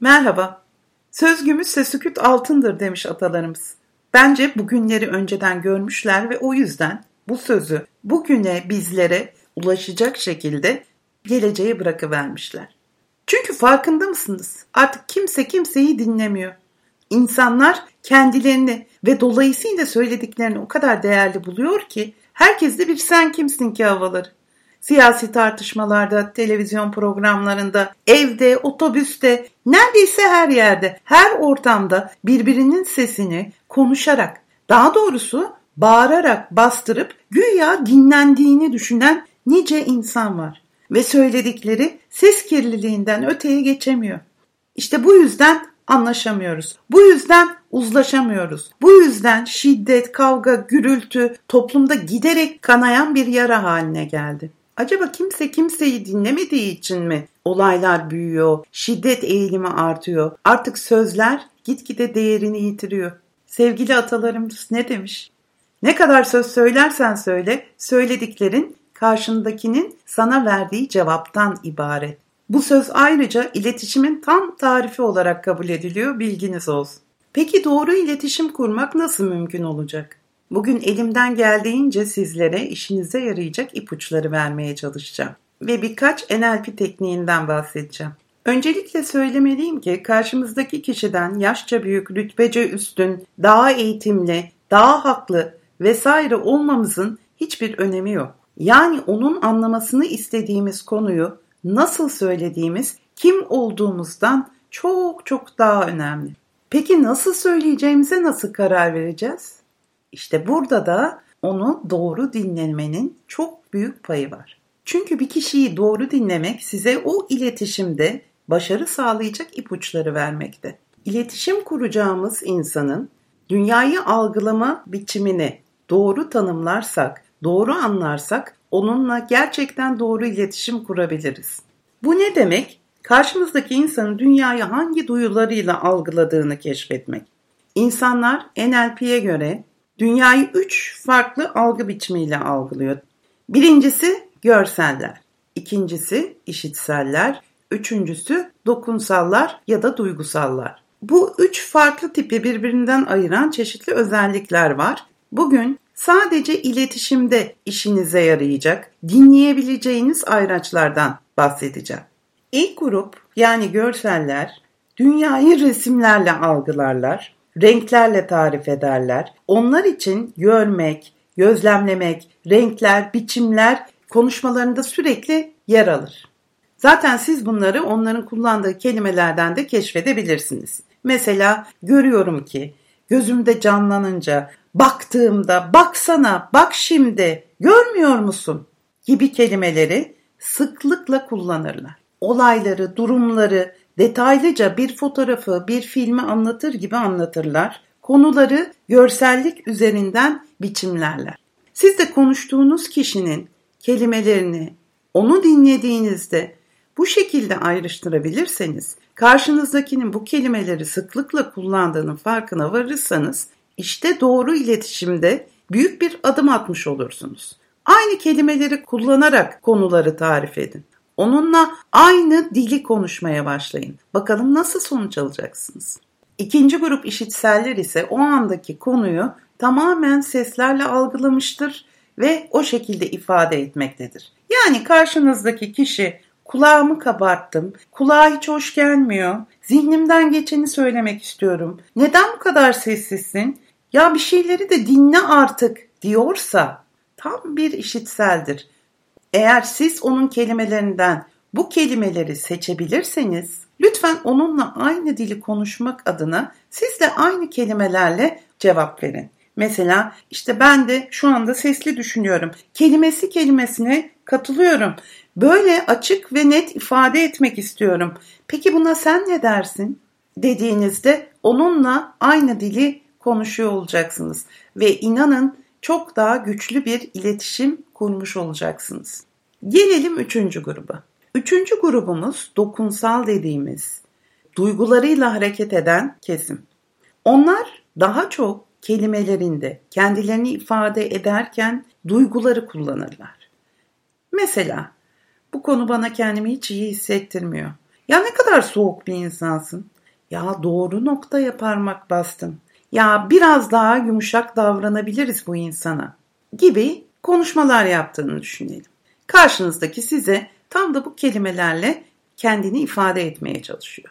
Merhaba. Söz gümüşse süküt altındır demiş atalarımız. Bence bugünleri önceden görmüşler ve o yüzden bu sözü bugüne bizlere ulaşacak şekilde geleceğe bırakıvermişler. Çünkü farkında mısınız? Artık kimse kimseyi dinlemiyor. İnsanlar kendilerini ve dolayısıyla söylediklerini o kadar değerli buluyor ki herkes de bir sen kimsin ki havaları. Siyasi tartışmalarda, televizyon programlarında, evde, otobüste, neredeyse her yerde, her ortamda birbirinin sesini konuşarak, daha doğrusu bağırarak bastırıp güya dinlendiğini düşünen nice insan var ve söyledikleri ses kirliliğinden öteye geçemiyor. İşte bu yüzden anlaşamıyoruz. Bu yüzden uzlaşamıyoruz. Bu yüzden şiddet, kavga, gürültü toplumda giderek kanayan bir yara haline geldi. Acaba kimse kimseyi dinlemediği için mi olaylar büyüyor, şiddet eğilimi artıyor, artık sözler gitgide değerini yitiriyor. Sevgili atalarımız ne demiş? Ne kadar söz söylersen söyle, söylediklerin karşındakinin sana verdiği cevaptan ibaret. Bu söz ayrıca iletişimin tam tarifi olarak kabul ediliyor, bilginiz olsun. Peki doğru iletişim kurmak nasıl mümkün olacak? Bugün elimden geldiğince sizlere işinize yarayacak ipuçları vermeye çalışacağım ve birkaç NLP tekniğinden bahsedeceğim. Öncelikle söylemeliyim ki karşımızdaki kişiden yaşça büyük, rütbece üstün, daha eğitimli, daha haklı vesaire olmamızın hiçbir önemi yok. Yani onun anlamasını istediğimiz konuyu nasıl söylediğimiz, kim olduğumuzdan çok çok daha önemli. Peki nasıl söyleyeceğimize nasıl karar vereceğiz? İşte burada da onu doğru dinlemenin çok büyük payı var. Çünkü bir kişiyi doğru dinlemek size o iletişimde başarı sağlayacak ipuçları vermekte. İletişim kuracağımız insanın dünyayı algılama biçimini doğru tanımlarsak, doğru anlarsak onunla gerçekten doğru iletişim kurabiliriz. Bu ne demek? Karşımızdaki insanın dünyayı hangi duyularıyla algıladığını keşfetmek. İnsanlar NLP'ye göre dünyayı üç farklı algı biçimiyle algılıyor. Birincisi görseller, ikincisi işitseller, üçüncüsü dokunsallar ya da duygusallar. Bu üç farklı tipi birbirinden ayıran çeşitli özellikler var. Bugün sadece iletişimde işinize yarayacak, dinleyebileceğiniz ayraçlardan bahsedeceğim. İlk grup yani görseller dünyayı resimlerle algılarlar, renklerle tarif ederler. Onlar için görmek, gözlemlemek, renkler, biçimler konuşmalarında sürekli yer alır. Zaten siz bunları onların kullandığı kelimelerden de keşfedebilirsiniz. Mesela görüyorum ki, gözümde canlanınca, baktığımda, baksana, bak şimdi, görmüyor musun? gibi kelimeleri sıklıkla kullanırlar. Olayları, durumları detaylıca bir fotoğrafı, bir filmi anlatır gibi anlatırlar. Konuları görsellik üzerinden biçimlerler. Siz de konuştuğunuz kişinin kelimelerini onu dinlediğinizde bu şekilde ayrıştırabilirseniz, karşınızdakinin bu kelimeleri sıklıkla kullandığının farkına varırsanız, işte doğru iletişimde büyük bir adım atmış olursunuz. Aynı kelimeleri kullanarak konuları tarif edin. Onunla aynı dili konuşmaya başlayın. Bakalım nasıl sonuç alacaksınız. İkinci grup işitseller ise o andaki konuyu tamamen seslerle algılamıştır ve o şekilde ifade etmektedir. Yani karşınızdaki kişi kulağımı kabarttım, kulağa hiç hoş gelmiyor, zihnimden geçeni söylemek istiyorum, neden bu kadar sessizsin, ya bir şeyleri de dinle artık diyorsa tam bir işitseldir. Eğer siz onun kelimelerinden bu kelimeleri seçebilirseniz lütfen onunla aynı dili konuşmak adına siz de aynı kelimelerle cevap verin. Mesela işte ben de şu anda sesli düşünüyorum. Kelimesi kelimesine katılıyorum. Böyle açık ve net ifade etmek istiyorum. Peki buna sen ne dersin? dediğinizde onunla aynı dili konuşuyor olacaksınız ve inanın çok daha güçlü bir iletişim kurmuş olacaksınız. Gelelim üçüncü gruba. Üçüncü grubumuz dokunsal dediğimiz duygularıyla hareket eden kesim. Onlar daha çok kelimelerinde kendilerini ifade ederken duyguları kullanırlar. Mesela bu konu bana kendimi hiç iyi hissettirmiyor. Ya ne kadar soğuk bir insansın. Ya doğru noktaya parmak bastın. Ya biraz daha yumuşak davranabiliriz bu insana gibi konuşmalar yaptığını düşünelim. Karşınızdaki size tam da bu kelimelerle kendini ifade etmeye çalışıyor.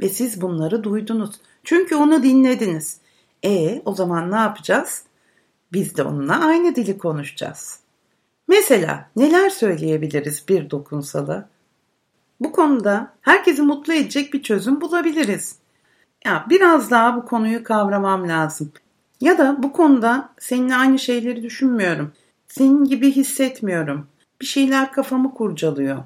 Ve siz bunları duydunuz. Çünkü onu dinlediniz. E o zaman ne yapacağız? Biz de onunla aynı dili konuşacağız. Mesela neler söyleyebiliriz bir dokunsala? Bu konuda herkesi mutlu edecek bir çözüm bulabiliriz. Ya biraz daha bu konuyu kavramam lazım. Ya da bu konuda seninle aynı şeyleri düşünmüyorum. Senin gibi hissetmiyorum. Bir şeyler kafamı kurcalıyor.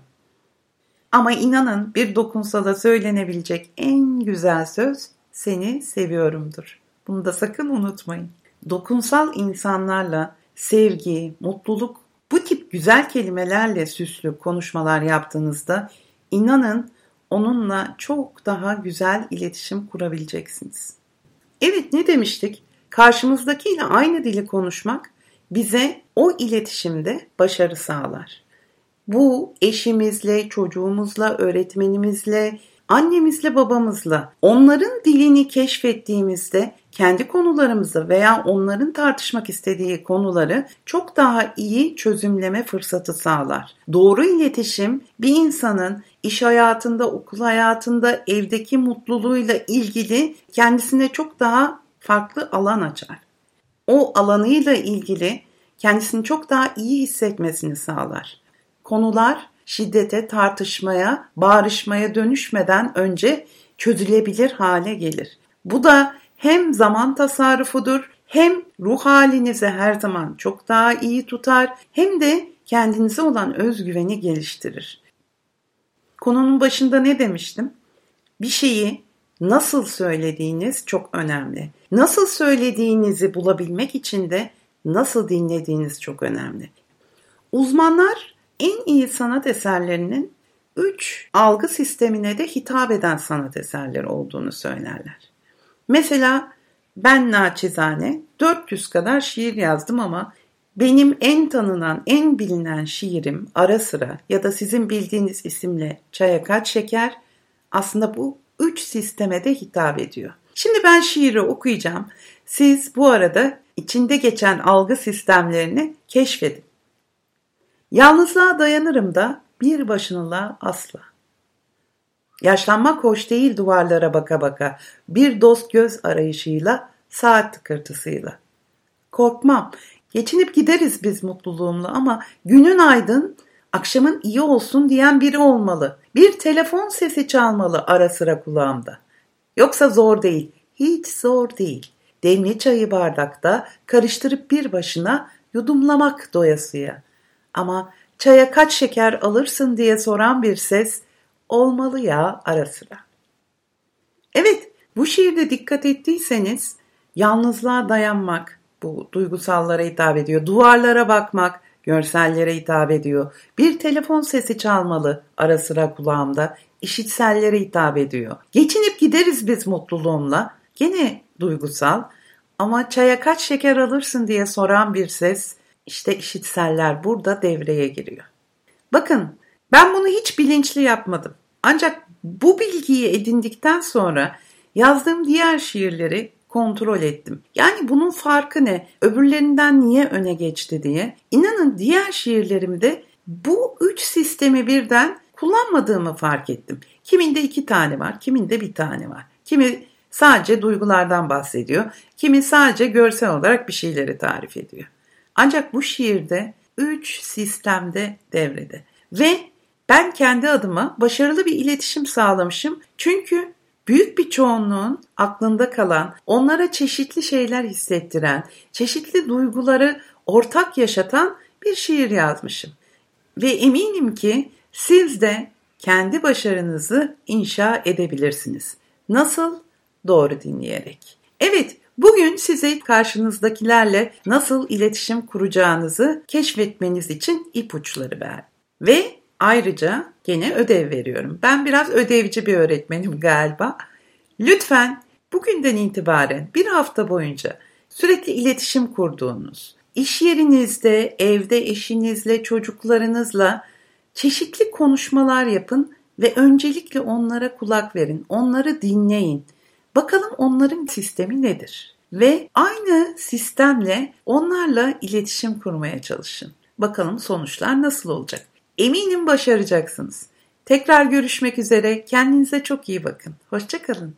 Ama inanın bir dokunsala söylenebilecek en güzel söz seni seviyorumdur. Bunu da sakın unutmayın. Dokunsal insanlarla sevgi, mutluluk bu tip güzel kelimelerle süslü konuşmalar yaptığınızda inanın onunla çok daha güzel iletişim kurabileceksiniz. Evet ne demiştik? Karşımızdakiyle aynı dili konuşmak bize o iletişimde başarı sağlar. Bu eşimizle, çocuğumuzla, öğretmenimizle, annemizle, babamızla onların dilini keşfettiğimizde kendi konularımızı veya onların tartışmak istediği konuları çok daha iyi çözümleme fırsatı sağlar. Doğru iletişim bir insanın iş hayatında, okul hayatında, evdeki mutluluğuyla ilgili kendisine çok daha farklı alan açar. O alanıyla ilgili kendisini çok daha iyi hissetmesini sağlar. Konular şiddete, tartışmaya, bağrışmaya dönüşmeden önce çözülebilir hale gelir. Bu da hem zaman tasarrufudur, hem ruh halinizi her zaman çok daha iyi tutar, hem de kendinize olan özgüveni geliştirir. Konunun başında ne demiştim? Bir şeyi nasıl söylediğiniz çok önemli. Nasıl söylediğinizi bulabilmek için de nasıl dinlediğiniz çok önemli. Uzmanlar en iyi sanat eserlerinin üç algı sistemine de hitap eden sanat eserleri olduğunu söylerler. Mesela ben naçizane 400 kadar şiir yazdım ama benim en tanınan, en bilinen şiirim ara sıra ya da sizin bildiğiniz isimle Çaya Kaç Şeker aslında bu üç sisteme de hitap ediyor. Şimdi ben şiiri okuyacağım. Siz bu arada içinde geçen algı sistemlerini keşfedin. Yalnızlığa dayanırım da bir başınıla asla. Yaşlanmak hoş değil duvarlara baka baka, bir dost göz arayışıyla, saat tıkırtısıyla. Korkmam, geçinip gideriz biz mutluluğumla ama günün aydın, akşamın iyi olsun diyen biri olmalı. Bir telefon sesi çalmalı ara sıra kulağımda. Yoksa zor değil, hiç zor değil. Demli çayı bardakta karıştırıp bir başına yudumlamak doyasıya. Ama çaya kaç şeker alırsın diye soran bir ses olmalı ya ara sıra. Evet, bu şiirde dikkat ettiyseniz yalnızlığa dayanmak bu duygusallara hitap ediyor. Duvarlara bakmak görsellere hitap ediyor. Bir telefon sesi çalmalı ara sıra kulağımda işitsellere hitap ediyor. Geçinip gideriz biz mutluluğumla. Gene duygusal ama çaya kaç şeker alırsın diye soran bir ses işte işitseller burada devreye giriyor. Bakın ben bunu hiç bilinçli yapmadım. Ancak bu bilgiyi edindikten sonra yazdığım diğer şiirleri kontrol ettim. Yani bunun farkı ne? Öbürlerinden niye öne geçti diye. İnanın diğer şiirlerimde bu üç sistemi birden kullanmadığımı fark ettim. Kiminde iki tane var, kiminde bir tane var. Kimi sadece duygulardan bahsediyor, kimi sadece görsel olarak bir şeyleri tarif ediyor. Ancak bu şiirde üç sistemde devrede. Ve ben kendi adıma başarılı bir iletişim sağlamışım. Çünkü büyük bir çoğunluğun aklında kalan, onlara çeşitli şeyler hissettiren, çeşitli duyguları ortak yaşatan bir şiir yazmışım. Ve eminim ki siz de kendi başarınızı inşa edebilirsiniz. Nasıl? Doğru dinleyerek. Evet, Bugün size karşınızdakilerle nasıl iletişim kuracağınızı keşfetmeniz için ipuçları ver. Ve ayrıca gene ödev veriyorum. Ben biraz ödevci bir öğretmenim galiba. Lütfen bugünden itibaren bir hafta boyunca sürekli iletişim kurduğunuz, iş yerinizde, evde eşinizle, çocuklarınızla çeşitli konuşmalar yapın ve öncelikle onlara kulak verin, onları dinleyin. Bakalım onların sistemi nedir? Ve aynı sistemle onlarla iletişim kurmaya çalışın. Bakalım sonuçlar nasıl olacak? Eminim başaracaksınız. Tekrar görüşmek üzere. Kendinize çok iyi bakın. Hoşçakalın.